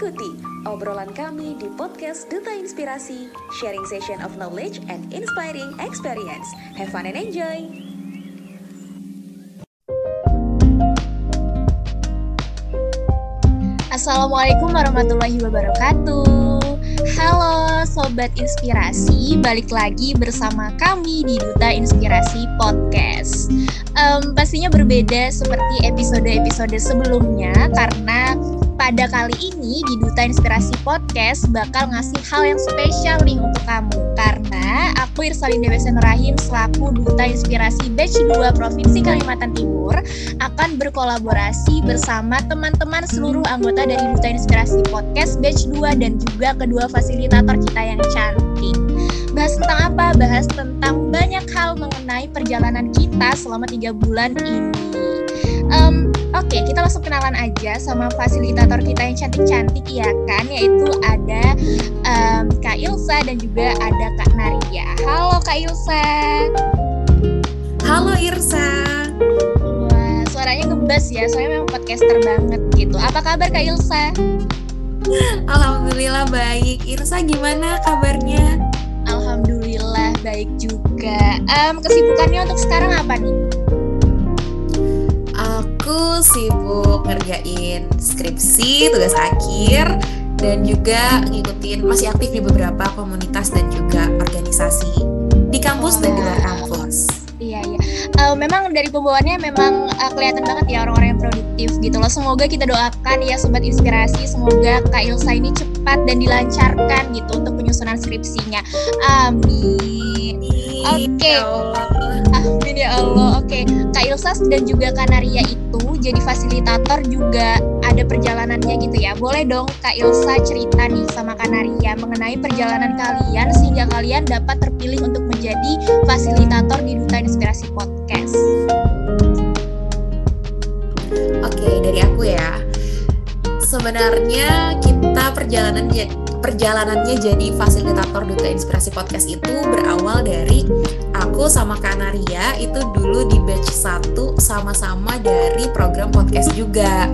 Ikuti obrolan kami di podcast Duta Inspirasi, sharing session of knowledge and inspiring experience. Have fun and enjoy! Assalamualaikum warahmatullahi wabarakatuh. Halo Sobat Inspirasi, balik lagi bersama kami di Duta Inspirasi Podcast. Um, pastinya berbeda seperti episode-episode sebelumnya karena pada kali ini di Duta Inspirasi Podcast bakal ngasih hal yang spesial nih untuk kamu karena aku Irsalin Dewi Rahim selaku Duta Inspirasi Batch 2 Provinsi Kalimantan Timur akan berkolaborasi bersama teman-teman seluruh anggota dari Duta Inspirasi Podcast Batch 2 dan juga kedua fasilitator kita yang cantik. Bahas tentang apa? Bahas tentang banyak hal mengenai perjalanan kita selama tiga bulan ini. Um, Oke, okay, kita langsung kenalan aja sama fasilitator kita yang cantik-cantik ya kan, yaitu ada um, Kak Ilsa dan juga ada Kak Naria. Halo Kak Ilsa. Halo Irsa. Wah, suaranya ngebas ya, soalnya memang podcaster banget gitu. Apa kabar Kak Ilsa? Alhamdulillah baik. Irsa gimana kabarnya? Alhamdulillah baik juga. Um, kesibukannya untuk sekarang apa nih? Aku sibuk ngerjain skripsi, tugas akhir, dan juga ngikutin masih aktif di beberapa komunitas dan juga organisasi di kampus dan di luar kampus. Iya iya. Uh, memang dari pembawaannya memang uh, kelihatan banget ya orang-orang yang produktif gitu loh. Semoga kita doakan ya sobat inspirasi, semoga Kak Ilsa ini cepat dan dilancarkan gitu untuk penyusunan skripsinya. Amin. Oke. Okay. Amin ya Allah. Oke, okay. Kak Ilsa dan juga Kak Naria itu jadi fasilitator juga ada perjalanannya gitu ya. Boleh dong Kak Ilsa cerita nih sama Kak Naria mengenai perjalanan kalian sehingga kalian dapat terpilih untuk menjadi fasilitator di Duta Inspirasi Podcast. Oke, okay, dari aku ya. Sebenarnya kita perjalanan perjalanannya jadi fasilitator Duta Inspirasi Podcast itu berawal dari aku sama Kanaria itu dulu di batch 1 sama-sama dari program podcast juga.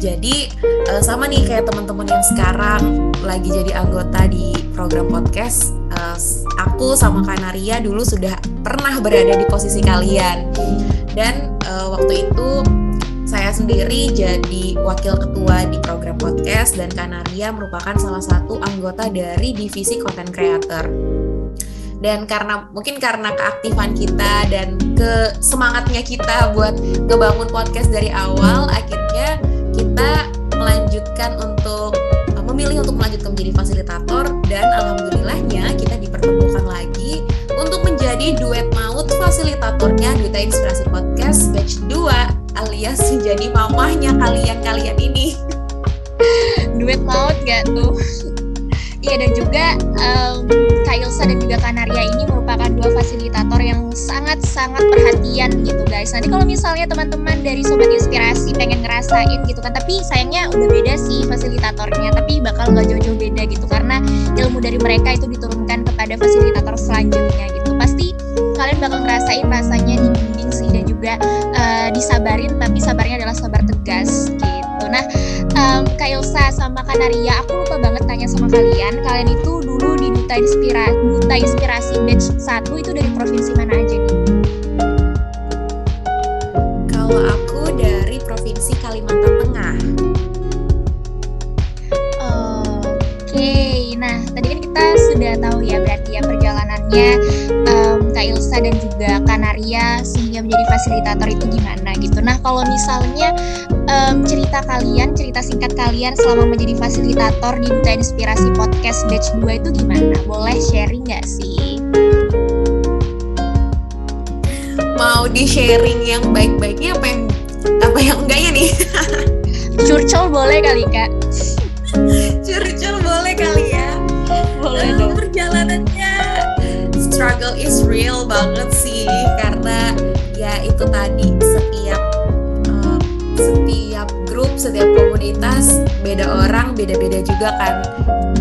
Jadi uh, sama nih kayak teman-teman yang sekarang lagi jadi anggota di program podcast, uh, aku sama Kanaria dulu sudah pernah berada di posisi kalian. Dan uh, waktu itu saya sendiri jadi wakil ketua di program podcast dan Kanaria merupakan salah satu anggota dari divisi content creator. Dan karena mungkin karena keaktifan kita dan ke semangatnya kita buat ngebangun podcast dari awal, akhirnya kita melanjutkan untuk eh, memilih untuk melanjutkan menjadi fasilitator dan alhamdulillahnya kita dipertemukan lagi untuk menjadi duet maut fasilitatornya Duta Inspirasi Podcast Batch 2 alias menjadi mamahnya kalian-kalian ini. Duet maut gak tuh? Iya dan juga um, Kak dan juga Kanaria ini merupakan dua fasilitator yang sangat-sangat perhatian gitu guys. Nanti kalau misalnya teman-teman dari Sobat Inspirasi pengen ngerasain gitu kan, tapi sayangnya udah beda sih fasilitatornya, tapi bakal gak jauh-jauh beda gitu karena ilmu dari mereka itu diturunkan kepada fasilitator selanjutnya gitu. Pasti kalian bakal ngerasain rasanya dan juga uh, disabarin tapi sabarnya adalah sabar tegas gitu. Nah, um, Kak Ilsa sama Kak Naria, aku lupa banget tanya sama kalian. Kalian itu dulu di Duta Inspirasi, Duta Inspirasi Batch 1 itu dari provinsi mana aja nih? Kalau aku dari provinsi Kalimantan Tengah. Oke, okay. nah tadi kan kita sudah tahu ya berarti ya perjalanannya fasilitator itu gimana gitu. Nah kalau misalnya um, cerita kalian, cerita singkat kalian selama menjadi fasilitator di Duta Inspirasi Podcast Batch 2 itu gimana? Boleh sharing nggak sih? Mau di sharing yang baik-baiknya apa yang apa yang enggaknya nih? Curcol boleh kali kak? Curcol boleh kali ya. Boleh dong. Perjalanannya struggle is real banget sih karena ya itu tadi setiap uh, setiap grup setiap komunitas beda orang beda-beda juga kan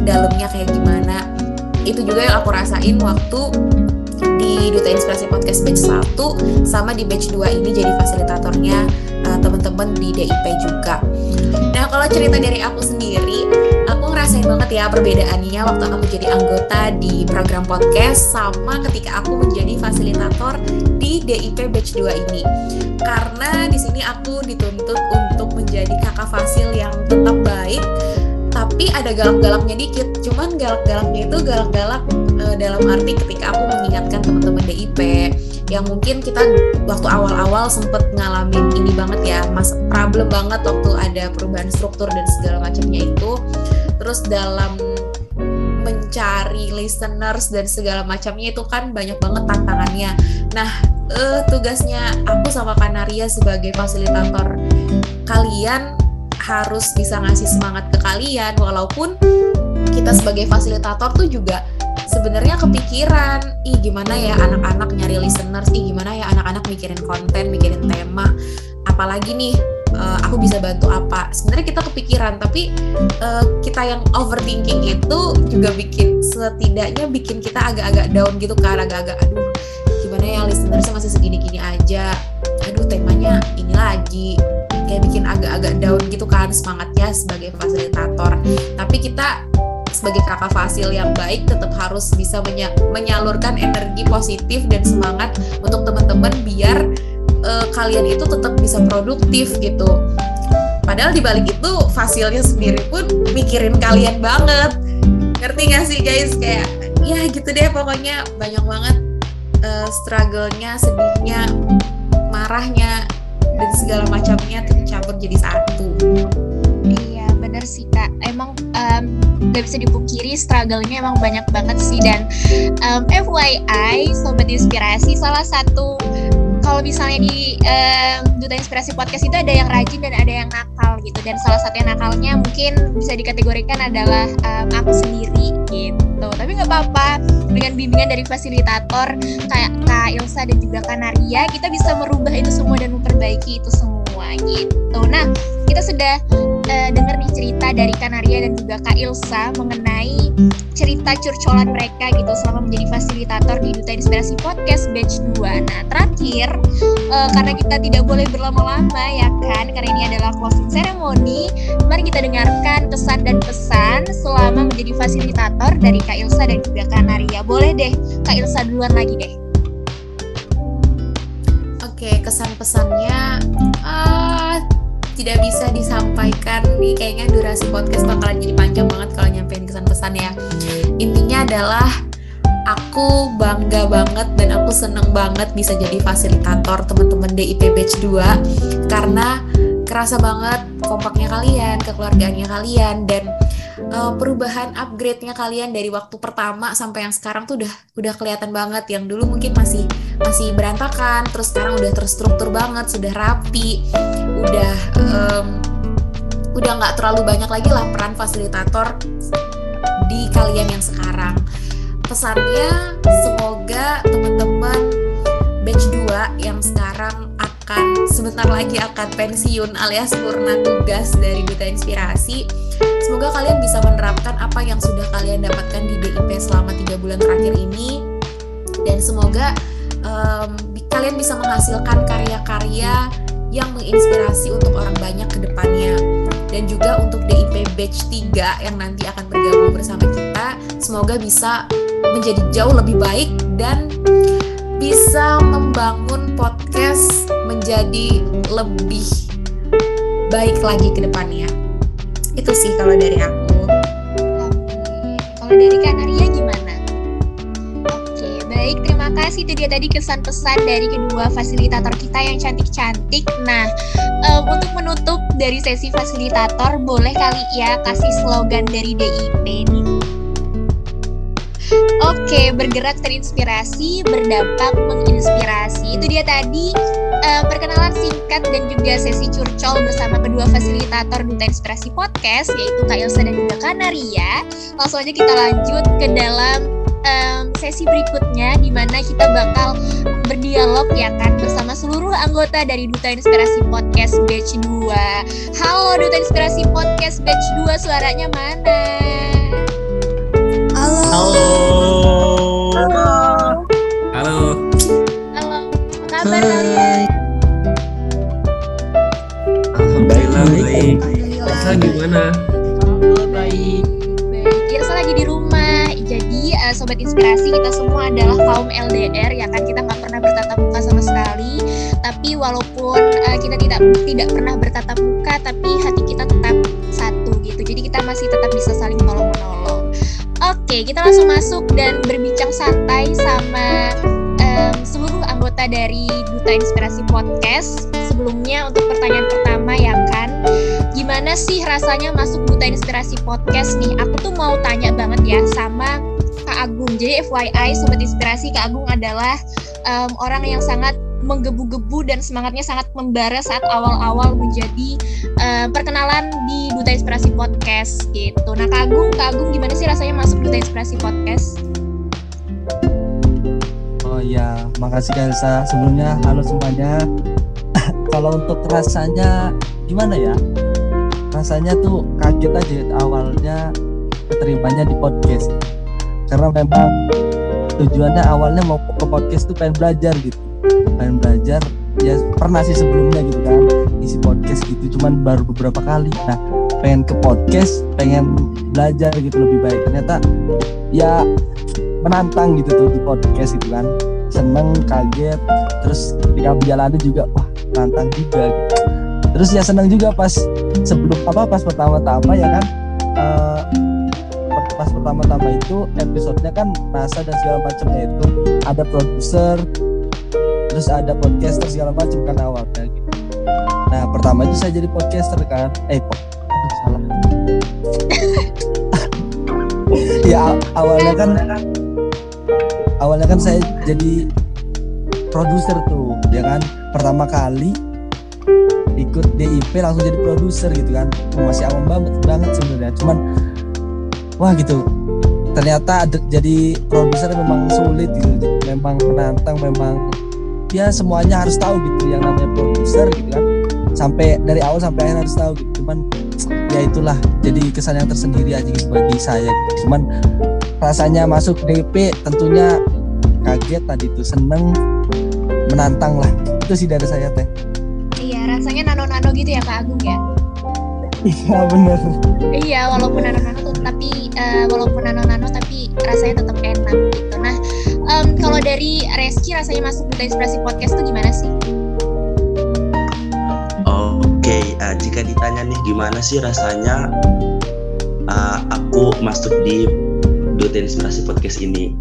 dalamnya kayak gimana itu juga yang aku rasain waktu di Duta Inspirasi Podcast batch 1 sama di batch 2 ini jadi fasilitatornya uh, teman teman-teman di DIP juga. Nah kalau cerita dari aku sendiri, aku ngerasain banget ya perbedaannya waktu aku jadi anggota di program podcast sama ketika aku menjadi fasilitator di DIP Batch 2 ini. Karena di sini aku dituntut untuk menjadi kakak fasil yang tetap baik, tapi ada galak-galaknya dikit. Cuman galak-galaknya itu galak-galak uh, dalam arti ketika aku mengingatkan teman-teman DIP yang mungkin kita waktu awal-awal sempet ngalamin ini banget ya mas problem banget waktu ada perubahan struktur dan segala macamnya itu. Terus dalam mencari listeners dan segala macamnya itu kan banyak banget tantangannya. Nah uh, tugasnya aku sama Kanaria sebagai fasilitator kalian harus bisa ngasih semangat ke kalian walaupun kita sebagai fasilitator tuh juga sebenarnya kepikiran ih gimana ya anak-anak nyari listeners? Ih gimana ya anak-anak mikirin konten mikirin tema? Apalagi nih uh, aku bisa bantu apa? Sebenarnya kita kepikiran tapi uh, kita yang overthinking itu juga bikin setidaknya bikin kita agak-agak down gitu kan agak-agak aduh gimana ya listenersnya masih segini-gini aja? Aduh temanya ini lagi. Kayak bikin agak-agak down gitu kan semangatnya sebagai fasilitator. Tapi kita sebagai kakak fasil yang baik tetap harus bisa menya menyalurkan energi positif dan semangat untuk teman-teman biar uh, kalian itu tetap bisa produktif gitu. Padahal di balik itu fasilnya sendiri pun mikirin kalian banget. Ngerti gak sih guys? Kayak ya gitu deh pokoknya banyak banget uh, struggle-nya, sedihnya, marahnya dan segala macamnya tercampur jadi satu bener sih kak emang um, gak bisa dipungkiri struggle-nya emang banyak banget sih. Dan um, FYI sobat inspirasi salah satu kalau misalnya di um, duta inspirasi podcast itu ada yang rajin dan ada yang nakal gitu. Dan salah satu yang nakalnya mungkin bisa dikategorikan adalah um, aku sendiri gitu. Tapi nggak apa-apa dengan bimbingan dari fasilitator kayak Kak Ilsa dan juga Kak Naria kita bisa merubah itu semua dan memperbaiki itu semua gitu. Nah kita sudah uh, dengar nih cerita dari Kanaria dan juga Kak Ilsa mengenai cerita curcolan mereka gitu selama menjadi fasilitator di Duta Inspirasi Podcast Batch 2. Nah, terakhir uh, karena kita tidak boleh berlama-lama ya kan karena ini adalah closing ceremony, mari kita dengarkan kesan dan pesan selama menjadi fasilitator dari Kak Ilsa dan juga Kanaria. Boleh deh Kak Ilsa duluan lagi deh. Oke, kesan pesannya uh, tidak bisa disampaikan nih. Kayaknya durasi podcast bakalan jadi panjang banget kalau nyampein kesan pesan ya. Intinya adalah aku bangga banget dan aku seneng banget bisa jadi fasilitator teman-teman DIP Batch 2 karena kerasa banget kompaknya kalian, kekeluargaannya kalian dan uh, perubahan upgrade-nya kalian dari waktu pertama sampai yang sekarang tuh udah udah kelihatan banget. Yang dulu mungkin masih masih berantakan terus sekarang udah terstruktur banget sudah rapi udah um, udah nggak terlalu banyak lagi lah peran fasilitator di kalian yang sekarang. Pesannya semoga teman-teman batch 2 yang sekarang akan sebentar lagi akan pensiun alias purna tugas dari Duta Inspirasi. Semoga kalian bisa menerapkan apa yang sudah kalian dapatkan di DIP selama tiga bulan terakhir ini. Dan semoga um, kalian bisa menghasilkan karya-karya yang menginspirasi untuk orang banyak ke depannya. Dan juga untuk DIP Batch 3 yang nanti akan bergabung bersama kita semoga bisa menjadi jauh lebih baik dan bisa membangun podcast menjadi lebih baik lagi ke depannya. Itu sih kalau dari aku. Kalau dari Kanaria gimana? Oke baik. Terima kasih. Itu dia tadi kesan pesan dari kedua fasilitator kita yang cantik-cantik. Nah um, untuk menutup dari sesi fasilitator boleh kali ya kasih slogan dari DIP nih Oke, bergerak terinspirasi, berdampak menginspirasi. Itu dia tadi uh, perkenalan singkat dan juga sesi curcol bersama kedua fasilitator Duta Inspirasi Podcast, yaitu Kak Ilsa dan juga Kak Naria. Langsung aja kita lanjut ke dalam um, sesi berikutnya, di mana kita bakal berdialog ya kan bersama seluruh anggota dari Duta Inspirasi Podcast Batch 2. Halo Duta Inspirasi Podcast Batch 2, suaranya mana? Halo. Halo. Halo. Halo. Apa kabar kalian? baik. Alhamdulillah. Rasa gimana? baik. Baik, Irsa lagi di rumah. Jadi eh, sobat inspirasi kita semua adalah kaum LDR ya kan kita nggak pernah bertatap muka sama sekali. Tapi walaupun eh, kita tidak tidak pernah bertatap muka, tapi hati kita tetap satu gitu. Jadi kita masih tetap bisa saling tolong menolong. Oke, kita langsung masuk dan berbincang santai sama em, seluruh anggota dari Duta Inspirasi Podcast. Sebelumnya untuk pertanyaan pertama ya kan, gimana sih rasanya masuk Duta Inspirasi Podcast nih? Aku tuh mau tanya banget ya sama Kak Agung. Jadi FYI, Sobat Inspirasi, Kak Agung adalah em, orang yang sangat menggebu-gebu dan semangatnya sangat membara saat awal-awal menjadi eh, perkenalan di Duta Inspirasi Podcast gitu. Nah Kak Agung, Kak Agung gimana sih rasanya masuk Duta Inspirasi Podcast? Oh iya, makasih Kak. Sebelumnya halo semuanya. Kalau untuk rasanya gimana ya? Rasanya tuh kaget aja awalnya keterimanya di podcast. Karena memang tujuannya awalnya mau ke podcast tuh pengen belajar gitu. Pengen belajar. Ya pernah sih sebelumnya gitu kan isi podcast gitu cuman baru beberapa kali. Nah pengen ke podcast pengen belajar gitu lebih baik. Ternyata ya menantang gitu tuh di podcast gitu kan. Seneng kaget terus ketika berjalan juga wah menantang juga gitu. Terus ya seneng juga pas sebelum apa pas pertama-tama ya kan eh, pas pertama-tama itu episodenya kan rasa dan segala macamnya itu ada produser terus ada podcaster segala macam kan awalnya gitu nah pertama itu saya jadi podcaster kan. Eh po- salah. Ya aw- awalnya kan awalnya kan saya jadi produser tuh ya kan. Pertama kali ikut DIP langsung jadi produser gitu kan. Masih awam banget banget sebenarnya. Cuman wah gitu. Ternyata ada- jadi produser memang sulit gitu. Memang menantang memang ya semuanya harus tahu gitu yang namanya produser gitu kan sampai dari awal sampai akhir harus tahu gitu cuman ya itulah jadi kesan yang tersendiri aja gitu bagi saya gitu. cuman rasanya masuk DP tentunya kaget tadi tuh seneng menantang lah itu sih dari saya teh Iya, rasanya nano-nano gitu ya Kak Agung ya? iya bener Iya, walaupun nano-nano tuh tapi eh, walaupun nano-nano tapi rasanya tetap enak gitu. Nah, em, kalau dari Reski rasanya masuk Duta Inspirasi Podcast tuh gimana sih? Oke, eh, jika ditanya nih gimana sih rasanya eh, aku masuk di Duta Inspirasi Podcast ini.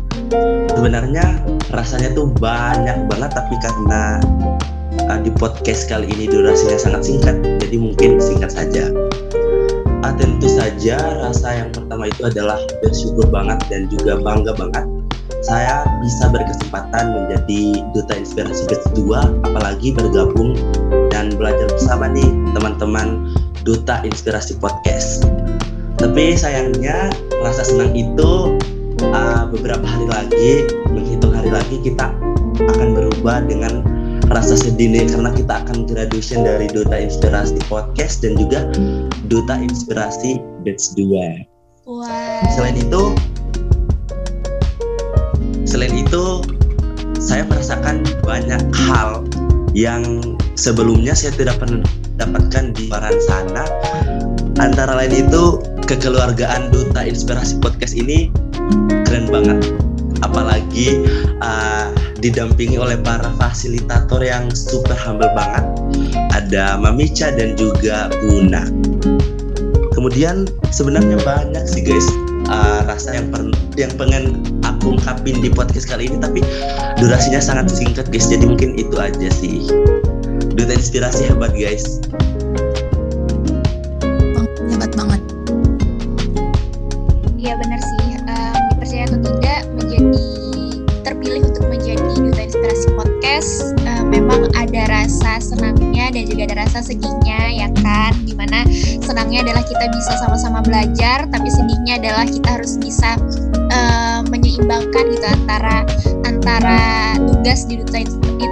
Sebenarnya rasanya tuh banyak banget tapi karena eh, di podcast kali ini durasinya sangat singkat, jadi mungkin singkat saja. Ah, tentu saja rasa yang pertama itu adalah bersyukur banget dan juga bangga banget saya bisa berkesempatan menjadi duta inspirasi batch 2 apalagi bergabung dan belajar bersama nih teman-teman duta inspirasi podcast. Tapi sayangnya rasa senang itu uh, beberapa hari lagi, menghitung hari lagi kita akan berubah dengan rasa sedih nih karena kita akan graduation dari duta inspirasi podcast dan juga duta inspirasi batch 2. Wah, Selain itu, selain itu saya merasakan banyak hal yang sebelumnya saya tidak pernah dapatkan di luar sana. Antara lain itu kekeluargaan duta inspirasi podcast ini keren banget. Apalagi uh, didampingi oleh para fasilitator yang super humble banget. Ada Mamicha dan juga Buna. Kemudian sebenarnya banyak sih guys uh, rasa yang per, yang pengen aku ungkapin di podcast kali ini tapi durasinya sangat singkat guys jadi mungkin itu aja sih duta inspirasi hebat guys hebat banget iya benar sih. Em, dipercaya atau tidak menjadi terpilih untuk menjadi Duta Inspirasi Podcast, em, memang ada rasa senangnya dan juga ada rasa sedihnya ya kan. Di mana senangnya adalah kita bisa sama-sama belajar, tapi sedihnya adalah kita harus bisa em, menyeimbangkan gitu antara antara tugas di duta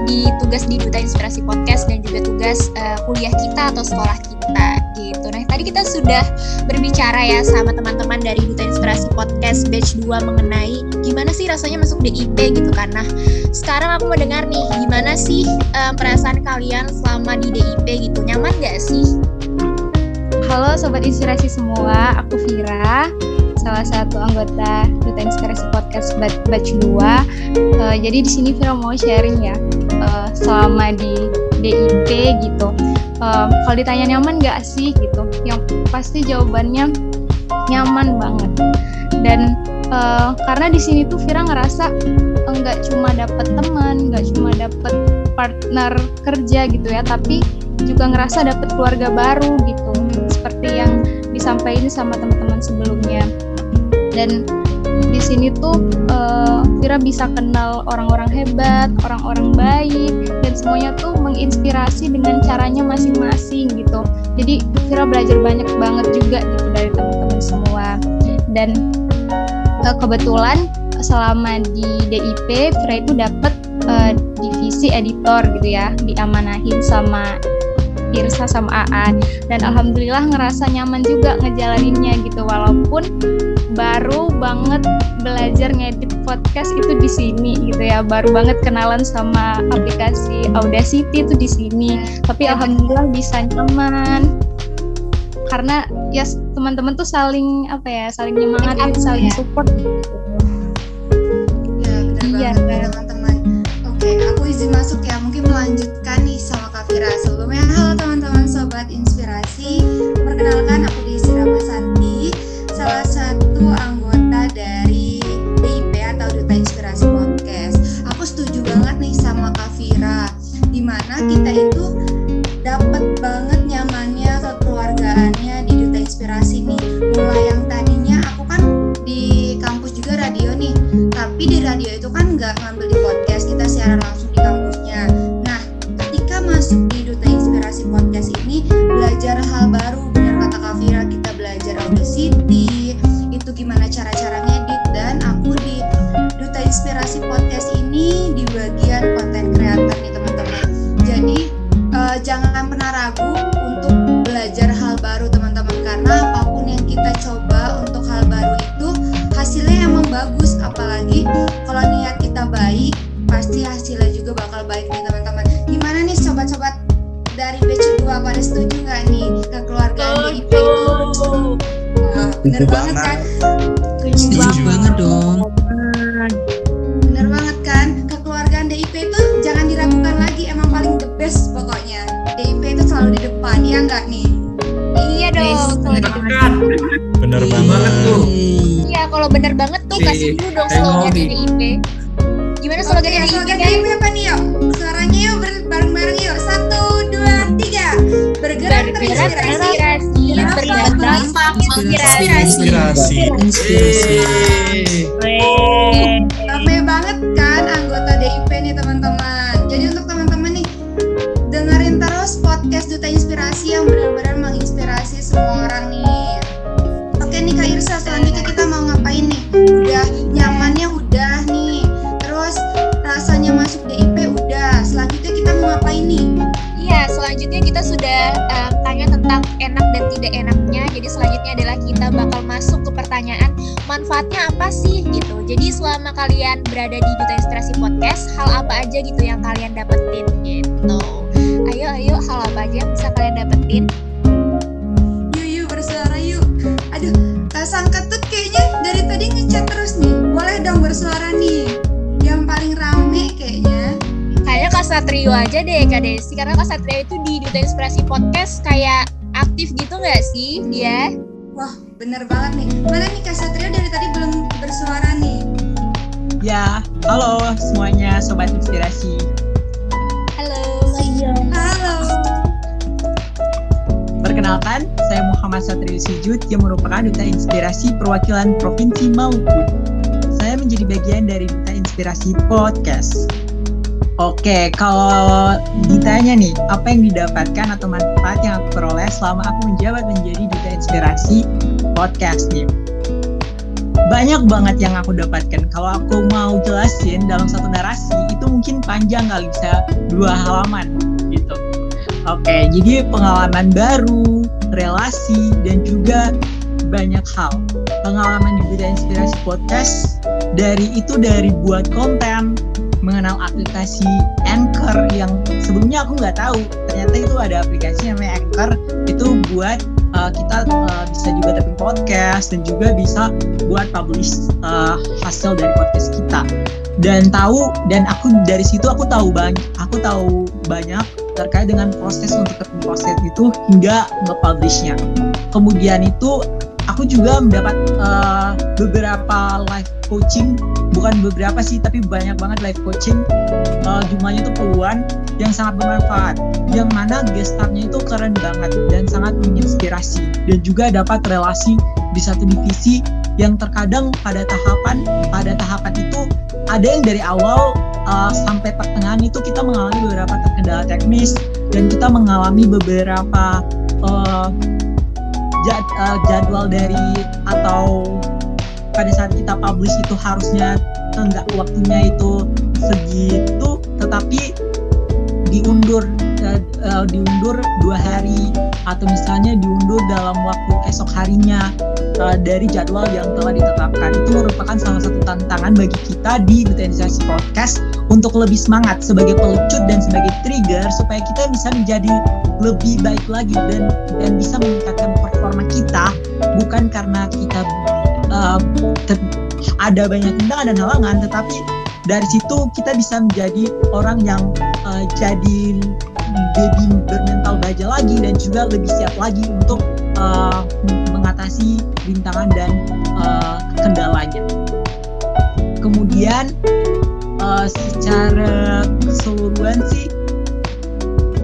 di tugas di duta inspirasi podcast dan juga tugas eh, kuliah kita atau sekolah kita gitu. Nah tadi kita sudah berbicara ya sama teman-teman dari duta inspirasi podcast batch 2 mengenai gimana sih rasanya masuk DIP gitu kan. Nah sekarang aku mau dengar nih gimana sih eh, perasaan kalian selama di DIP gitu nyaman gak sih? Halo Sobat Inspirasi semua, aku Vira, salah satu anggota Duta Inspirasi Podcast Batch 2. Uh, jadi di sini Vira mau sharing ya, uh, selama di DIP gitu. Uh, kalau ditanya nyaman nggak sih gitu, yang pasti jawabannya nyaman banget. Dan uh, karena di sini tuh Vira ngerasa nggak cuma dapet teman, nggak cuma dapet partner kerja gitu ya, tapi juga ngerasa dapet keluarga baru gitu seperti yang disampaikan sama teman-teman sebelumnya dan di sini tuh uh, bisa kenal orang-orang hebat, orang-orang baik, dan semuanya tuh menginspirasi dengan caranya masing-masing gitu. Jadi Vira belajar banyak banget juga gitu dari teman-teman semua. Dan uh, kebetulan selama di DIP Vira itu dapat uh, divisi editor gitu ya, diamanahin sama Irsa sama AA dan alhamdulillah ngerasa nyaman juga ngejalaninnya gitu. Walaupun baru banget belajar ngedit podcast itu di sini gitu ya. Baru banget kenalan sama aplikasi Audacity itu di sini. Tapi alhamdulillah bisa nyaman. Karena ya teman-teman tuh saling apa ya saling nyemangatin saling ya. support ya benar Iya. banget teman-teman. Oke aku izin masuk ya. Mungkin melanjutkan nih Fira sebelumnya halo teman-teman sobat inspirasi. Perkenalkan aku Desi Ramasanti salah satu anggota dari DIP atau Duta Inspirasi Podcast. Aku setuju banget nih sama Kak Fira di mana kita itu kita belajar Audacity bener Setuju banget kan menginspirasi. Inspirasi. Ramai banget kan anggota DIP nih teman-teman. Jadi untuk teman-teman nih dengerin terus podcast Duta Inspirasi yang benar-benar manfaatnya apa sih gitu. Jadi selama kalian berada di Duta Inspirasi Podcast, hal apa aja gitu yang kalian dapetin gitu. Ayo, ayo, hal apa aja yang bisa kalian dapetin? Yuk yuk bersuara yuk. Aduh, Kak Sangketut kayaknya dari tadi ngechat terus nih. Boleh dong bersuara nih. Yang paling rame kayaknya. Kayaknya Kak Satrio aja deh Kak Desi, karena Kak Satrio itu di Duta Inspirasi Podcast kayak aktif gitu nggak sih dia? Bener banget nih. Mana nih Kak Satrio dari tadi belum bersuara nih. Ya, halo semuanya sobat inspirasi. Halo. Halo. Perkenalkan, saya Muhammad Satrio Sujud yang merupakan duta inspirasi perwakilan Provinsi Maluku. Saya menjadi bagian dari duta inspirasi podcast. Oke, kalau ditanya nih, apa yang didapatkan atau manfaat yang aku peroleh selama aku menjabat menjadi duta inspirasi podcast nih? Banyak banget yang aku dapatkan. Kalau aku mau jelasin dalam satu narasi, itu mungkin panjang kali bisa dua halaman gitu. Oke, jadi pengalaman baru, relasi, dan juga banyak hal. Pengalaman di Bidang Inspirasi Podcast dari itu dari buat konten, mengenal aplikasi Anchor yang sebelumnya aku nggak tahu. Ternyata itu ada aplikasi namanya Anchor. Itu buat uh, kita uh, bisa juga tapping podcast dan juga bisa buat publish uh, hasil dari podcast kita. Dan tahu dan aku dari situ aku tahu banyak aku tahu banyak terkait dengan proses untuk proses itu hingga nge-publishnya. Kemudian itu aku juga mendapat uh, beberapa live coaching bukan beberapa sih tapi banyak banget live coaching. Uh, jumlahnya itu puluhan yang sangat bermanfaat. Yang mana gestarnya itu keren banget dan sangat menginspirasi. Dan juga dapat relasi di satu divisi yang terkadang pada tahapan pada tahapan itu ada yang dari awal uh, sampai pertengahan itu kita mengalami beberapa terkendala teknis dan kita mengalami beberapa uh, jad, uh, jadwal dari atau pada saat kita publish itu harusnya enggak waktunya itu segitu tetapi diundur uh, uh, diundur dua hari atau misalnya diundur dalam waktu esok harinya uh, dari jadwal yang telah ditetapkan. Itu merupakan salah satu tantangan bagi kita di Digitalisasi Podcast untuk lebih semangat sebagai pelecut dan sebagai trigger supaya kita bisa menjadi lebih baik lagi dan dan bisa meningkatkan performa kita bukan karena kita uh, ada banyak rintangan dan halangan tetapi dari situ kita bisa menjadi orang yang uh, jadi baby bermental baja lagi dan juga lebih siap lagi untuk uh, mengatasi rintangan dan uh, kendalanya. Kemudian uh, secara keseluruhan sih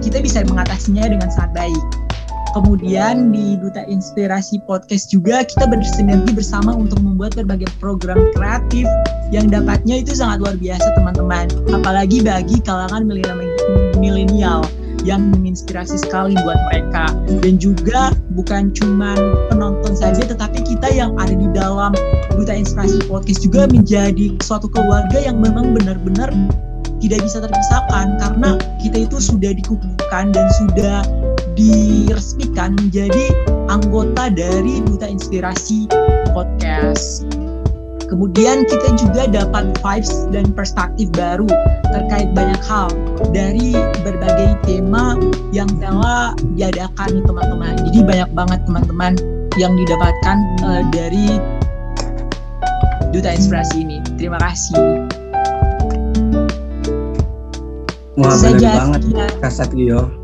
kita bisa mengatasinya dengan sangat baik Kemudian di Duta Inspirasi Podcast juga kita bersinergi bersama untuk membuat berbagai program kreatif yang dapatnya itu sangat luar biasa teman-teman. Apalagi bagi kalangan milenial yang menginspirasi sekali buat mereka dan juga bukan cuma penonton saja tetapi kita yang ada di dalam Duta Inspirasi Podcast juga menjadi suatu keluarga yang memang benar-benar tidak bisa terpisahkan karena kita itu sudah dikukuhkan dan sudah diresmikan menjadi anggota dari Duta Inspirasi Podcast. Kemudian kita juga dapat vibes dan perspektif baru terkait banyak hal dari berbagai tema yang telah diadakan nih teman-teman. Jadi banyak banget teman-teman yang didapatkan uh, dari Duta Inspirasi ini. Terima kasih. Wah, benar banget ya. Kak Satrio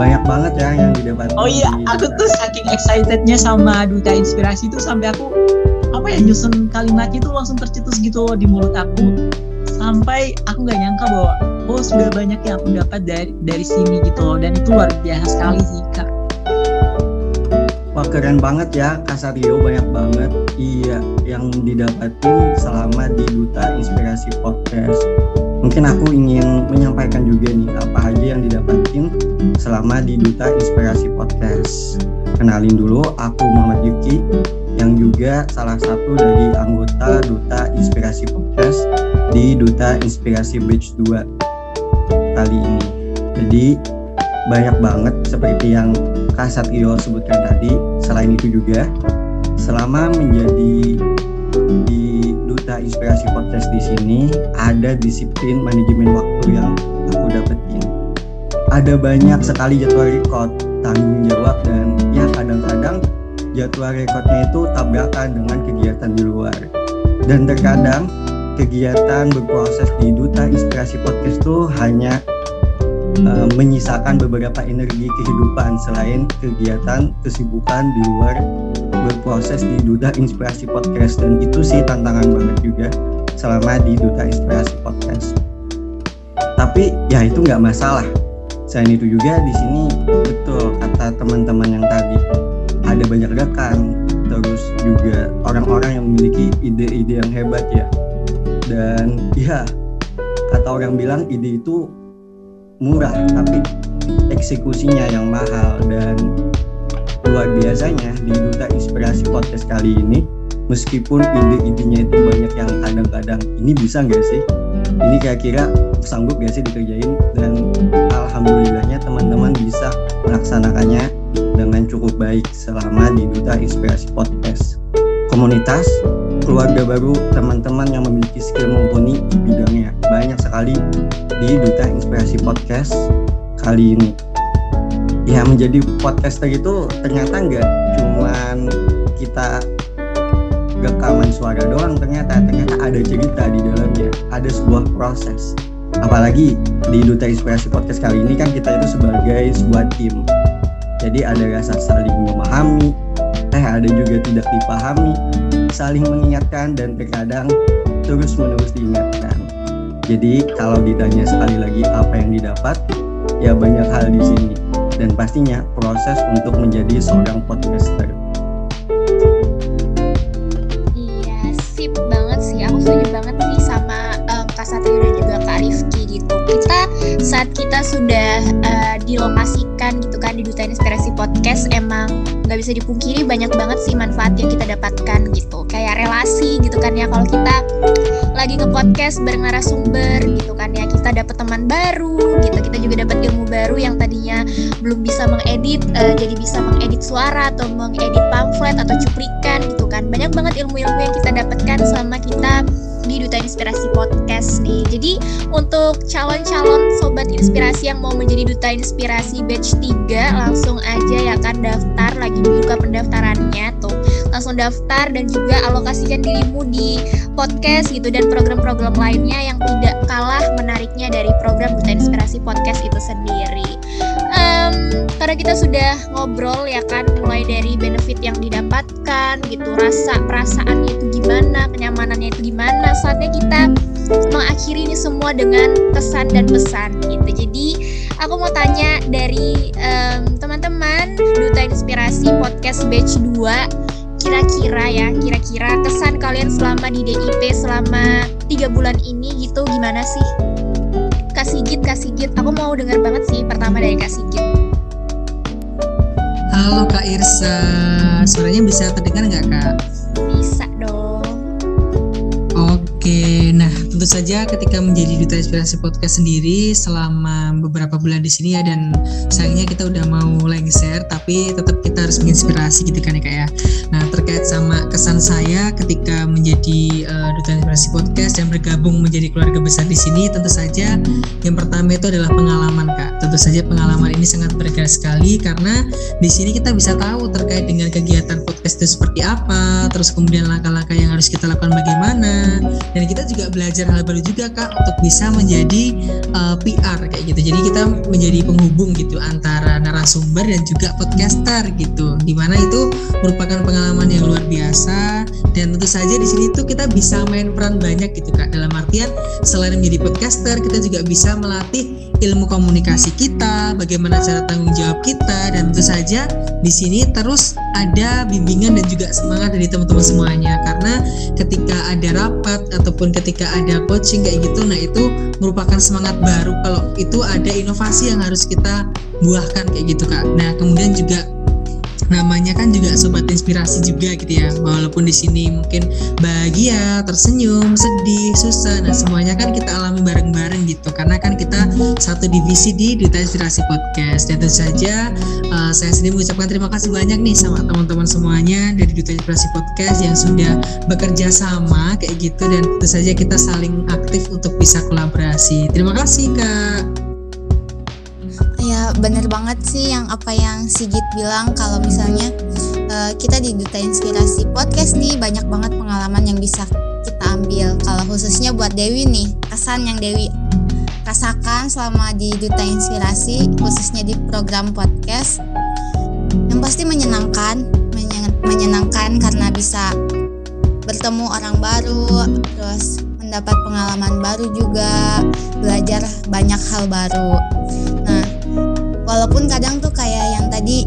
banyak banget ya yang didapat. Oh iya, aku tuh saking excitednya sama duta inspirasi itu sampai aku apa ya nyusun kalimatnya tuh langsung tercetus gitu di mulut aku sampai aku nggak nyangka bahwa oh sudah banyak yang aku dapat dari dari sini gitu loh dan itu luar biasa sekali sih kak. Wah keren banget ya Kasario banyak banget iya yang didapatin selama di Duta Inspirasi Podcast mungkin aku ingin menyampaikan juga nih apa aja yang didapatin selama di Duta Inspirasi Podcast. Kenalin dulu, aku Muhammad Yuki yang juga salah satu dari anggota Duta Inspirasi Podcast di Duta Inspirasi Bridge 2 kali ini. Jadi banyak banget seperti yang Kak Satrio sebutkan tadi. Selain itu juga selama menjadi di Duta Inspirasi Podcast di sini ada disiplin manajemen waktu yang aku dapetin. Ada banyak sekali jadwal record, tanggung jawab dan ya kadang-kadang jadwal recordnya itu tabrakan dengan kegiatan di luar. Dan terkadang kegiatan berproses di Duta Inspirasi Podcast itu hanya uh, menyisakan beberapa energi kehidupan selain kegiatan kesibukan di luar berproses di Duta Inspirasi Podcast dan itu sih tantangan banget juga selama di Duta Inspirasi Podcast. Tapi ya itu nggak masalah. Selain itu juga di sini betul kata teman-teman yang tadi ada banyak rekan terus juga orang-orang yang memiliki ide-ide yang hebat ya. Dan ya kata orang bilang ide itu murah tapi eksekusinya yang mahal dan luar biasanya di Duta Inspirasi Podcast kali ini meskipun ide-idenya itu banyak yang kadang-kadang ini bisa nggak sih? Ini kira-kira sanggup gak sih dikerjain? Dan alhamdulillahnya teman-teman bisa melaksanakannya dengan cukup baik selama di Duta Inspirasi Podcast. Komunitas keluarga baru teman-teman yang memiliki skill mumpuni di bidangnya banyak sekali di Duta Inspirasi Podcast kali ini ya menjadi podcaster itu ternyata nggak cuman kita rekaman suara doang ternyata ternyata ada cerita di dalamnya ada sebuah proses. Apalagi di Duta Inspirasi Podcast kali ini kan kita itu sebagai sebuah tim. Jadi ada rasa saling memahami eh ada juga tidak dipahami saling mengingatkan dan terkadang terus menerus diingatkan. Jadi kalau ditanya sekali lagi apa yang didapat ya banyak hal di sini dan pastinya proses untuk menjadi seorang podcaster saat kita sudah uh, dilokasikan gitu kan di Duta Inspirasi Podcast emang nggak bisa dipungkiri banyak banget sih manfaat yang kita dapatkan gitu. Kayak relasi gitu kan ya kalau kita lagi nge-podcast bareng narasumber gitu kan ya kita dapat teman baru gitu kita juga dapat ilmu baru yang tadinya belum bisa mengedit uh, jadi bisa mengedit suara atau mengedit pamflet atau cuplikan gitu kan banyak banget ilmu-ilmu yang kita dapatkan selama kita di Duta Inspirasi Podcast nih. Jadi untuk calon-calon sobat inspirasi yang mau menjadi Duta Inspirasi batch 3 langsung aja ya kan daftar lagi dibuka pendaftarannya. Langsung daftar dan juga alokasikan dirimu di podcast gitu dan program-program lainnya yang tidak kalah menariknya dari program Duta Inspirasi Podcast itu sendiri. Um, karena kita sudah ngobrol ya kan mulai dari benefit yang didapatkan gitu rasa perasaannya itu gimana kenyamanannya itu gimana saatnya kita mengakhiri ini semua dengan kesan dan pesan gitu jadi aku mau tanya dari um, teman-teman Duta Inspirasi Podcast Batch 2 kira-kira ya kira-kira kesan kalian selama di DIP selama tiga bulan ini gitu gimana sih Kak Sigit, Kak Sigit, aku mau dengar banget sih pertama dari Kak Sigit. Halo Kak Irsa, suaranya bisa terdengar nggak Kak? Bisa dong. Oke, nah tentu saja ketika menjadi duta inspirasi podcast sendiri selama beberapa bulan di sini ya dan sayangnya kita udah mau lengser tapi tetap kita harus menginspirasi gitu kan ya kak ya. Nah terkait sama kesan saya ketika menjadi uh, duta inspirasi podcast dan bergabung menjadi keluarga besar di sini tentu saja yang pertama itu adalah pengalaman kak. Tentu saja pengalaman ini sangat berharga sekali karena di sini kita bisa tahu terkait dengan kegiatan podcast itu seperti apa, terus kemudian langkah-langkah yang harus kita lakukan bagaimana dan kita juga belajar hal baru juga kak untuk bisa menjadi uh, PR kayak gitu. Jadi kita menjadi penghubung gitu antara narasumber dan juga podcaster gitu. Di mana itu merupakan pengalaman yang luar biasa dan tentu saja di sini tuh kita bisa main peran banyak gitu kak. Dalam artian selain menjadi podcaster kita juga bisa melatih ilmu komunikasi kita, bagaimana cara tanggung jawab kita, dan tentu saja di sini terus ada bimbingan dan juga semangat dari teman-teman semuanya. Karena ketika ada rapat ataupun ketika ada coaching kayak gitu, nah itu merupakan semangat baru kalau itu ada inovasi yang harus kita buahkan kayak gitu kak. Nah kemudian juga namanya kan juga sobat inspirasi juga gitu ya. Walaupun di sini mungkin bahagia tersenyum sedih susah. Nah semuanya kan kita alami bareng-bareng gitu. Karena kan kita satu divisi di Duta Inspirasi Podcast. Dan tentu saja uh, saya sendiri mengucapkan terima kasih banyak nih sama teman-teman semuanya dari Duta Inspirasi Podcast yang sudah bekerja sama kayak gitu. Dan tentu saja kita saling aktif untuk bisa kolaborasi. Terima kasih kak Ya bener banget sih yang apa yang Sigit bilang kalau misalnya uh, kita di Duta Inspirasi Podcast nih banyak banget pengalaman yang bisa kita ambil. Kalau khususnya buat Dewi nih, kesan yang Dewi rasakan selama di Duta Inspirasi khususnya di program podcast yang pasti menyenangkan, menyenangkan karena bisa bertemu orang baru, terus mendapat pengalaman baru juga, belajar banyak hal baru. Nah, walaupun kadang tuh kayak yang tadi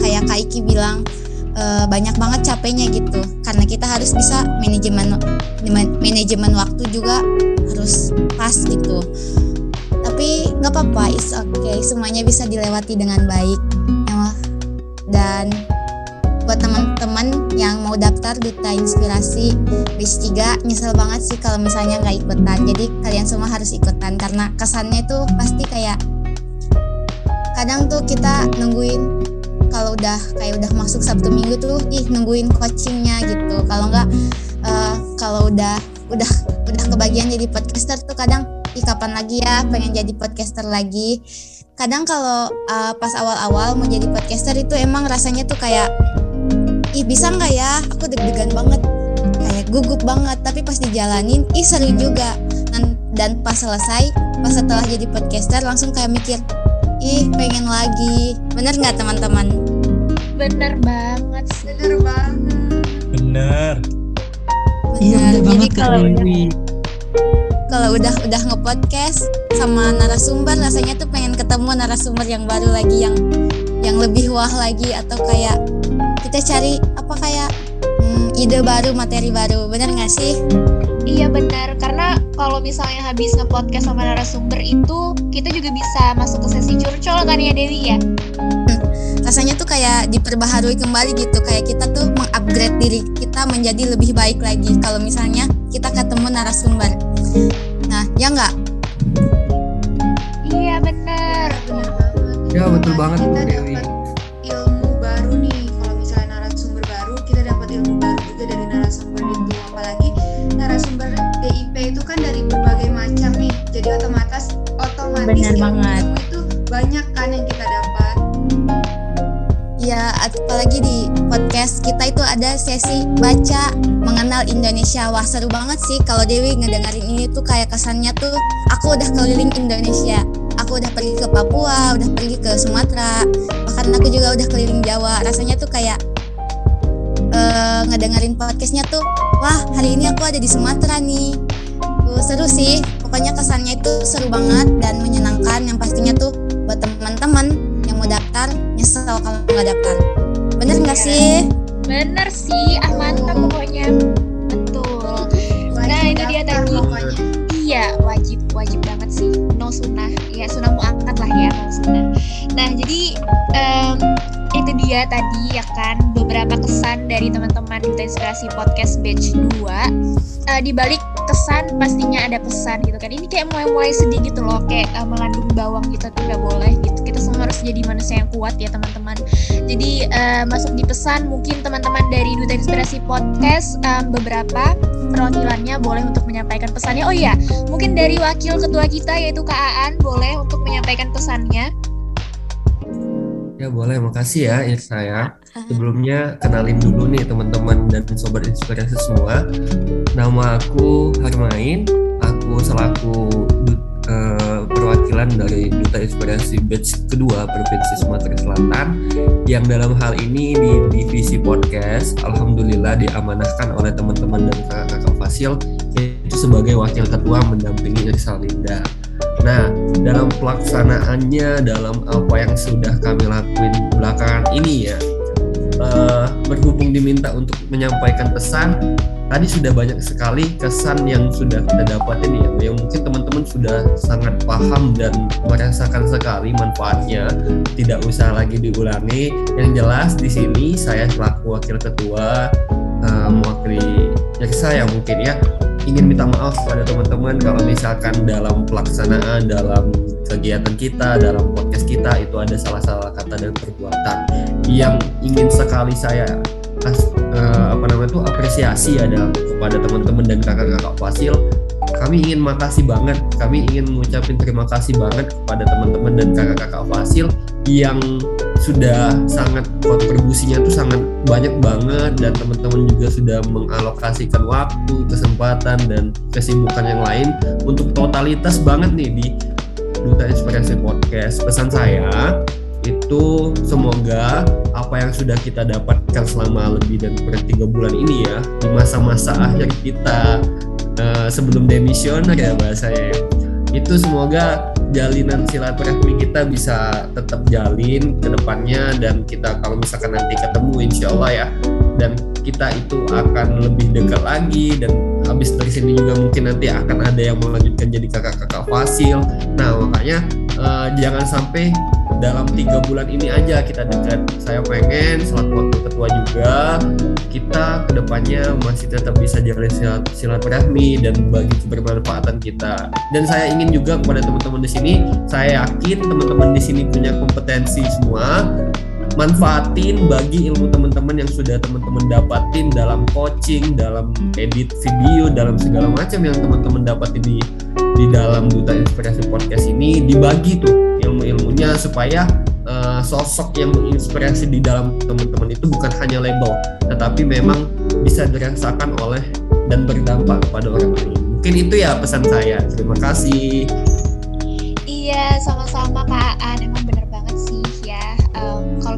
kayak Kak Iki bilang e, banyak banget capeknya gitu. Karena kita harus bisa manajemen manajemen waktu juga harus pas gitu. Tapi nggak apa-apa is okay. Semuanya bisa dilewati dengan baik ya dan buat teman-teman yang mau daftar duta inspirasi batch 3 nyesel banget sih kalau misalnya nggak ikutan. Jadi kalian semua harus ikutan karena kesannya itu pasti kayak kadang tuh kita nungguin kalau udah kayak udah masuk Sabtu Minggu tuh ih nungguin coachingnya gitu. Kalau nggak uh, kalau udah udah udah kebagian jadi podcaster tuh kadang ih kapan lagi ya pengen jadi podcaster lagi. Kadang kalau uh, pas awal-awal mau jadi podcaster itu emang rasanya tuh kayak ih bisa nggak ya? Aku deg-degan banget. Kayak gugup banget. Tapi pas dijalanin ih seru juga. Dan, dan pas selesai pas setelah jadi podcaster langsung kayak mikir ih pengen lagi bener nggak teman-teman Bener banget sih. Bener banget. bener Iya Bener. bener banget Kak kalau Dewi. kalau udah udah ngepodcast sama narasumber rasanya tuh pengen ketemu narasumber yang baru lagi yang yang lebih wah lagi atau kayak kita cari apa kayak hmm, ide baru materi baru bener nggak sih Iya benar, karena kalau misalnya habis nge-podcast sama narasumber itu kita juga bisa masuk ke sesi curcol kan ya Dewi ya? rasanya tuh kayak diperbaharui kembali gitu kayak kita tuh mengupgrade diri kita menjadi lebih baik lagi kalau misalnya kita ketemu narasumber nah ya nggak Iya benar. Bener. Ya, betul banget, Bu kita Dewi. Jadi otomatis otomatis ilmu banget. itu banyak kan yang kita dapat. Ya, apalagi di podcast kita itu ada sesi baca mengenal Indonesia. Wah, seru banget sih kalau Dewi ngedengerin ini tuh kayak kesannya tuh aku udah keliling Indonesia. Aku udah pergi ke Papua, udah pergi ke Sumatera, bahkan aku juga udah keliling Jawa. Rasanya tuh kayak eh ngedengerin podcastnya tuh, wah hari ini aku ada di Sumatera nih. Uh, seru sih, pokoknya kesannya itu seru banget dan menyenangkan. Yang pastinya tuh buat teman-teman yang mau daftar nyesel kalau nggak daftar bener nggak Iya. sih Bener sih, ah mantap pokoknya. Betul. Wajib Nah, itu dia tadi. Pokoknya. Iya, wajib wajib banget sih. No sunnah. Ya, sunnah muakkad lah ya, no sunnah. Nah, jadi em, itu dia tadi ya kan beberapa kesan dari teman-teman Duta Inspirasi Podcast Batch 2. Eh, di balik kesan pastinya ada pesan gitu kan. Ini kayak mulai-mulai sedih gitu loh, kayak eh, melandung bawang gitu tuh nggak boleh gitu. Kita semua harus jadi manusia yang kuat ya teman-teman. Jadi eh, masuk di pesan mungkin teman-teman dari Duta Inspirasi Podcast em, beberapa perwakilannya boleh untuk menyampaikan pesannya. Oh iya, mungkin dari wakil ketua kita yaitu Kak boleh untuk menyampaikan pesannya. Ya boleh, makasih ya Irsa ya. Sebelumnya kenalin dulu nih teman-teman dan sobat inspirasi semua. Nama aku Harmain, aku selaku eh, perwakilan dari Duta Inspirasi Batch kedua Provinsi Sumatera Selatan yang dalam hal ini di divisi podcast Alhamdulillah diamanahkan oleh teman-teman dan kakak-kakak Fasil yaitu sebagai wakil ketua mendampingi Irsa Linda. Nah, dalam pelaksanaannya, dalam apa yang sudah kami lakuin belakangan ini ya, eh, berhubung diminta untuk menyampaikan pesan, tadi sudah banyak sekali kesan yang sudah kita dapatin ya, yang mungkin teman-teman sudah sangat paham dan merasakan sekali manfaatnya. Tidak usah lagi diulangi. Yang jelas di sini saya selaku wakil ketua eh, mewakili ya mungkin ya ingin minta maaf kepada teman-teman kalau misalkan dalam pelaksanaan dalam kegiatan kita dalam podcast kita itu ada salah-salah kata dan perbuatan yang ingin sekali saya as- eh, apa namanya itu apresiasi ada kepada teman-teman dan kakak-kakak Fasil kami ingin makasih banget kami ingin mengucapkan terima kasih banget kepada teman-teman dan kakak-kakak Fasil yang sudah sangat kontribusinya tuh sangat banyak banget dan teman-teman juga sudah mengalokasikan waktu, kesempatan dan kesibukan yang lain untuk totalitas banget nih di Duta Inspirasi Podcast. Pesan saya itu semoga apa yang sudah kita dapatkan selama lebih dari tiga bulan ini ya di masa-masa akhir kita eh, sebelum demisioner ya bahasanya ya. itu semoga jalinan silaturahmi kita bisa tetap jalin ke depannya dan kita kalau misalkan nanti ketemu insya Allah ya dan kita itu akan lebih dekat lagi dan habis dari sini juga mungkin nanti akan ada yang melanjutkan jadi kakak-kakak fasil nah makanya eh, jangan sampai dalam tiga bulan ini aja kita dekat. Saya pengen selaku wakil ketua juga. Kita ke depannya masih tetap bisa jalin silat- silaturahmi dan bagi kebermanfaatan kita. Dan saya ingin juga kepada teman-teman di sini saya yakin teman-teman di sini punya kompetensi semua manfaatin bagi ilmu teman-teman yang sudah teman-teman dapatin dalam coaching, dalam edit video, dalam segala macam yang teman-teman dapatin di di dalam duta inspirasi podcast ini dibagi tuh ilmu-ilmunya supaya uh, sosok yang menginspirasi di dalam teman-teman itu bukan hanya label tetapi memang bisa dirasakan oleh dan berdampak kepada orang lain. Mungkin itu ya pesan saya. Terima kasih. Iya sama-sama kak An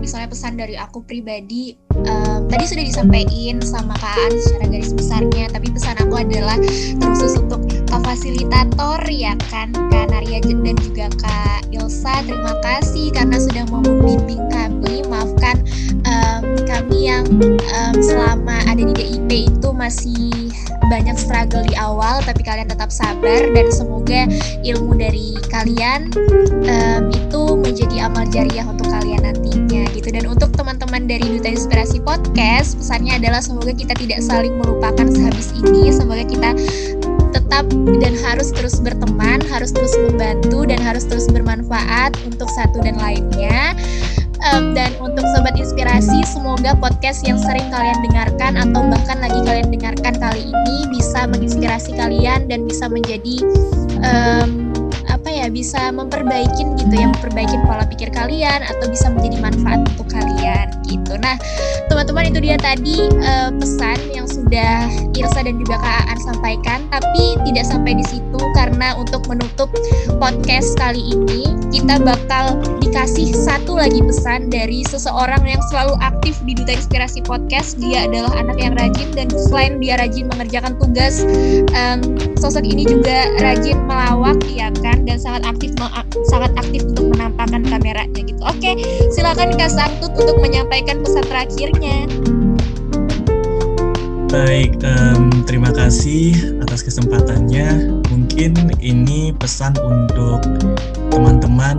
misalnya pesan dari aku pribadi um, tadi sudah disampaikan sama Kak An secara garis besarnya tapi pesan aku adalah terkhusus untuk Kak Fasilitator ya kan Kak Naria dan juga Kak Ilsa. Terima kasih karena sudah mau membimbing kami maafkan um, kami yang um, selama ada di DIP itu masih banyak struggle di awal tapi kalian tetap sabar dan semoga ilmu dari kalian um, itu menjadi amal jariah untuk kalian nantinya gitu. Dan untuk teman-teman dari Duta Inspirasi Podcast pesannya adalah semoga kita tidak saling melupakan sehabis ini. Semoga kita tetap dan harus terus berteman, harus terus membantu dan harus terus bermanfaat untuk satu dan lainnya. Um, dan untuk sobat inspirasi semoga podcast yang sering kalian dengarkan atau bahkan lagi kalian dengarkan kali ini bisa menginspirasi kalian dan bisa menjadi um, apa ya bisa memperbaiki gitu ya memperbaiki pola pikir kalian atau bisa menjadi manfaat untuk kalian gitu. Nah teman-teman itu dia tadi uh, pesan yang sudah Irsa dan juga Kak Aan sampaikan. Tapi tidak sampai di situ karena untuk menutup podcast kali ini kita bakal dikasih satu lagi pesan dari seseorang yang selalu aktif di Duta Inspirasi Podcast. Dia adalah anak yang rajin dan selain dia rajin mengerjakan tugas um, sosok ini juga rajin melawak ya kan dan sangat aktif sangat aktif untuk menampakkan kameranya gitu. Oke, silakan Kak Sangtut untuk menyampaikan pesan terakhirnya. Baik, um, terima kasih atas kesempatannya. Mungkin ini pesan untuk teman-teman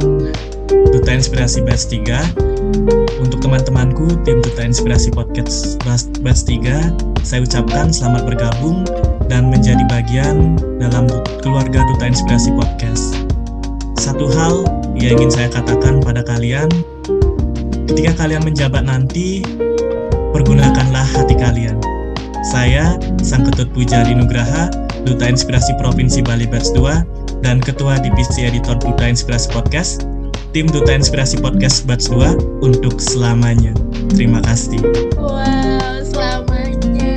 Duta Inspirasi Batch 3. Untuk teman-temanku, tim Duta Inspirasi Podcast Batch 3, saya ucapkan selamat bergabung dan menjadi bagian dalam keluarga Duta Inspirasi Podcast. Satu hal yang ingin saya katakan pada kalian, ketika kalian menjabat nanti, pergunakanlah hati kalian. Saya, Sang Ketut Pujari Nugraha, Duta Inspirasi Provinsi Bali Batch 2, dan Ketua Divisi Editor Duta Inspirasi Podcast, tim Duta Inspirasi Podcast Batch 2 untuk selamanya. Terima kasih. Wow, selamanya.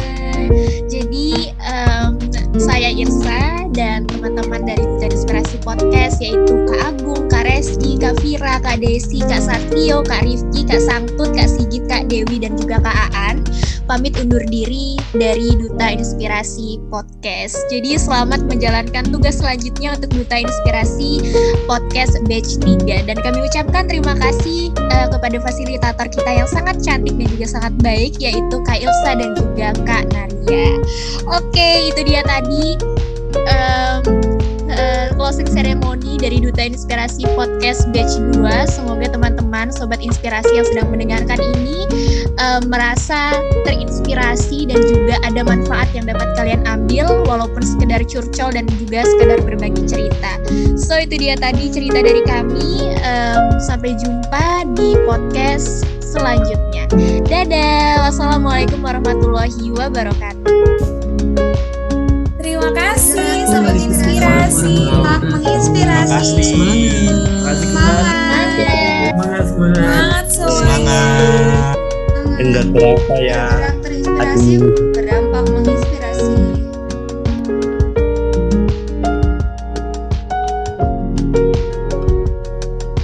Jadi, um, saya Irsa dan teman-teman dari Inspirasi Podcast yaitu Kak Agung, Kak Reski, Kak Vira, Kak Desi, Kak Satrio, Kak Rifki, Kak Sangtut, Kak Sigit, Kak Dewi, dan juga Kak Aan pamit undur diri dari Duta Inspirasi Podcast. Jadi selamat menjalankan tugas selanjutnya untuk Duta Inspirasi Podcast Batch 3 dan kami ucapkan terima kasih uh, kepada fasilitator kita yang sangat cantik dan juga sangat baik yaitu Kak Ilsa dan juga Kak Naria. Oke, itu dia tadi um, uh, closing ceremony dari Duta Inspirasi Podcast Batch 2. Semoga teman-teman sobat inspirasi yang sedang mendengarkan ini uh, merasa terinspirasi dan juga ada manfaat yang dapat kalian ambil walaupun sekedar curcol dan juga sekedar berbagi cerita. So itu dia tadi cerita dari kami. Um, sampai jumpa di podcast selanjutnya. Dadah. Wassalamualaikum warahmatullahi wabarakatuh. Terima kasih sobat inspirasi. Tetap menginspirasi. Semangat. Semangat. Semangat. Enggak berapa ya. Terinspirasi. Aduh.